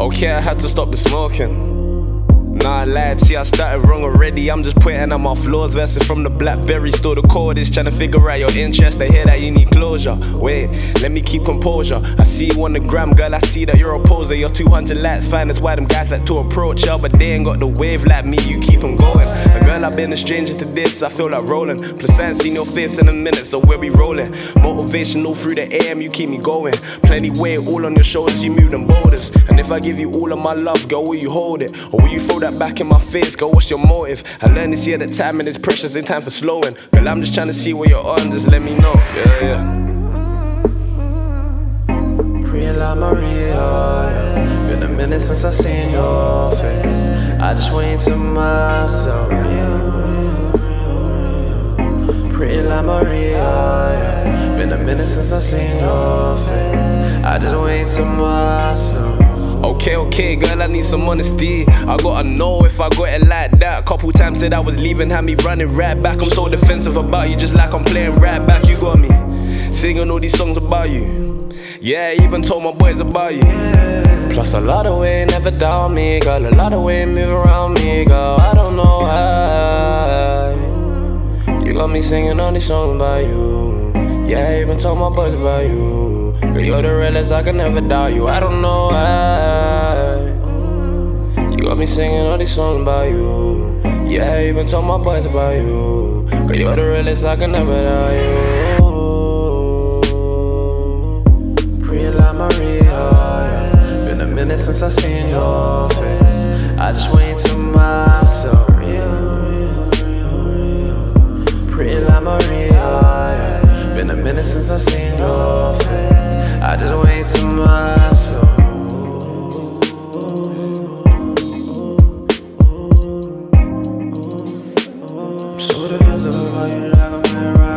Okay, I had to stop the smoking. Nah, I lied, see, I started wrong already. I'm just putting out my flaws. Verses from the Blackberry, still the codest. Trying to figure out your interest. I hear that you need closure. Wait, let me keep composure. I see you on the gram, girl. I see that you're a poser. You're 200 likes, fine. That's why them guys like to approach ya. But they ain't got the wave like me, you keep them going. A girl, I've been a stranger to this. I feel like rolling. Plus, I ain't seen your face in a minute, so where we rolling? Motivational through the AM, you keep me going. Plenty weight all on your shoulders, you move them boulders. And if I give you all of my love, girl, will you hold it? Or will you throw that back in my face? Girl, what's your motive? I learned this year that timing is precious, ain't time for slowing. Girl, I'm just trying to see where you're on, just let me know. Yeah, yeah. Pretty like Maria. Been a minute since I seen your face. I just wait to myself. Pretty like Maria. Been a minute since I seen your face. I just wait to myself. Okay, okay, girl, I need some honesty. I gotta know if I got it like that. Couple times said I was leaving, had me running right back. I'm so defensive about you, just like I'm playing right back. You got me singing all these songs about you. Yeah, even told my boys about you. Plus a lot of way never doubt me, girl. A lot of way move around me, girl. I don't know why. You got me singing all these songs about you. Yeah, even told my boys about you. Girl, you're the realest, I can never doubt you. I don't know why. You got me singing all these songs about you. Yeah, even told my boys about you. Girl, you're the realest, I can never doubt you. Pretty like Maria. Been a minute since I seen your face. I just wait to myself. Pretty like Maria. Been a minute since I seen you never been right.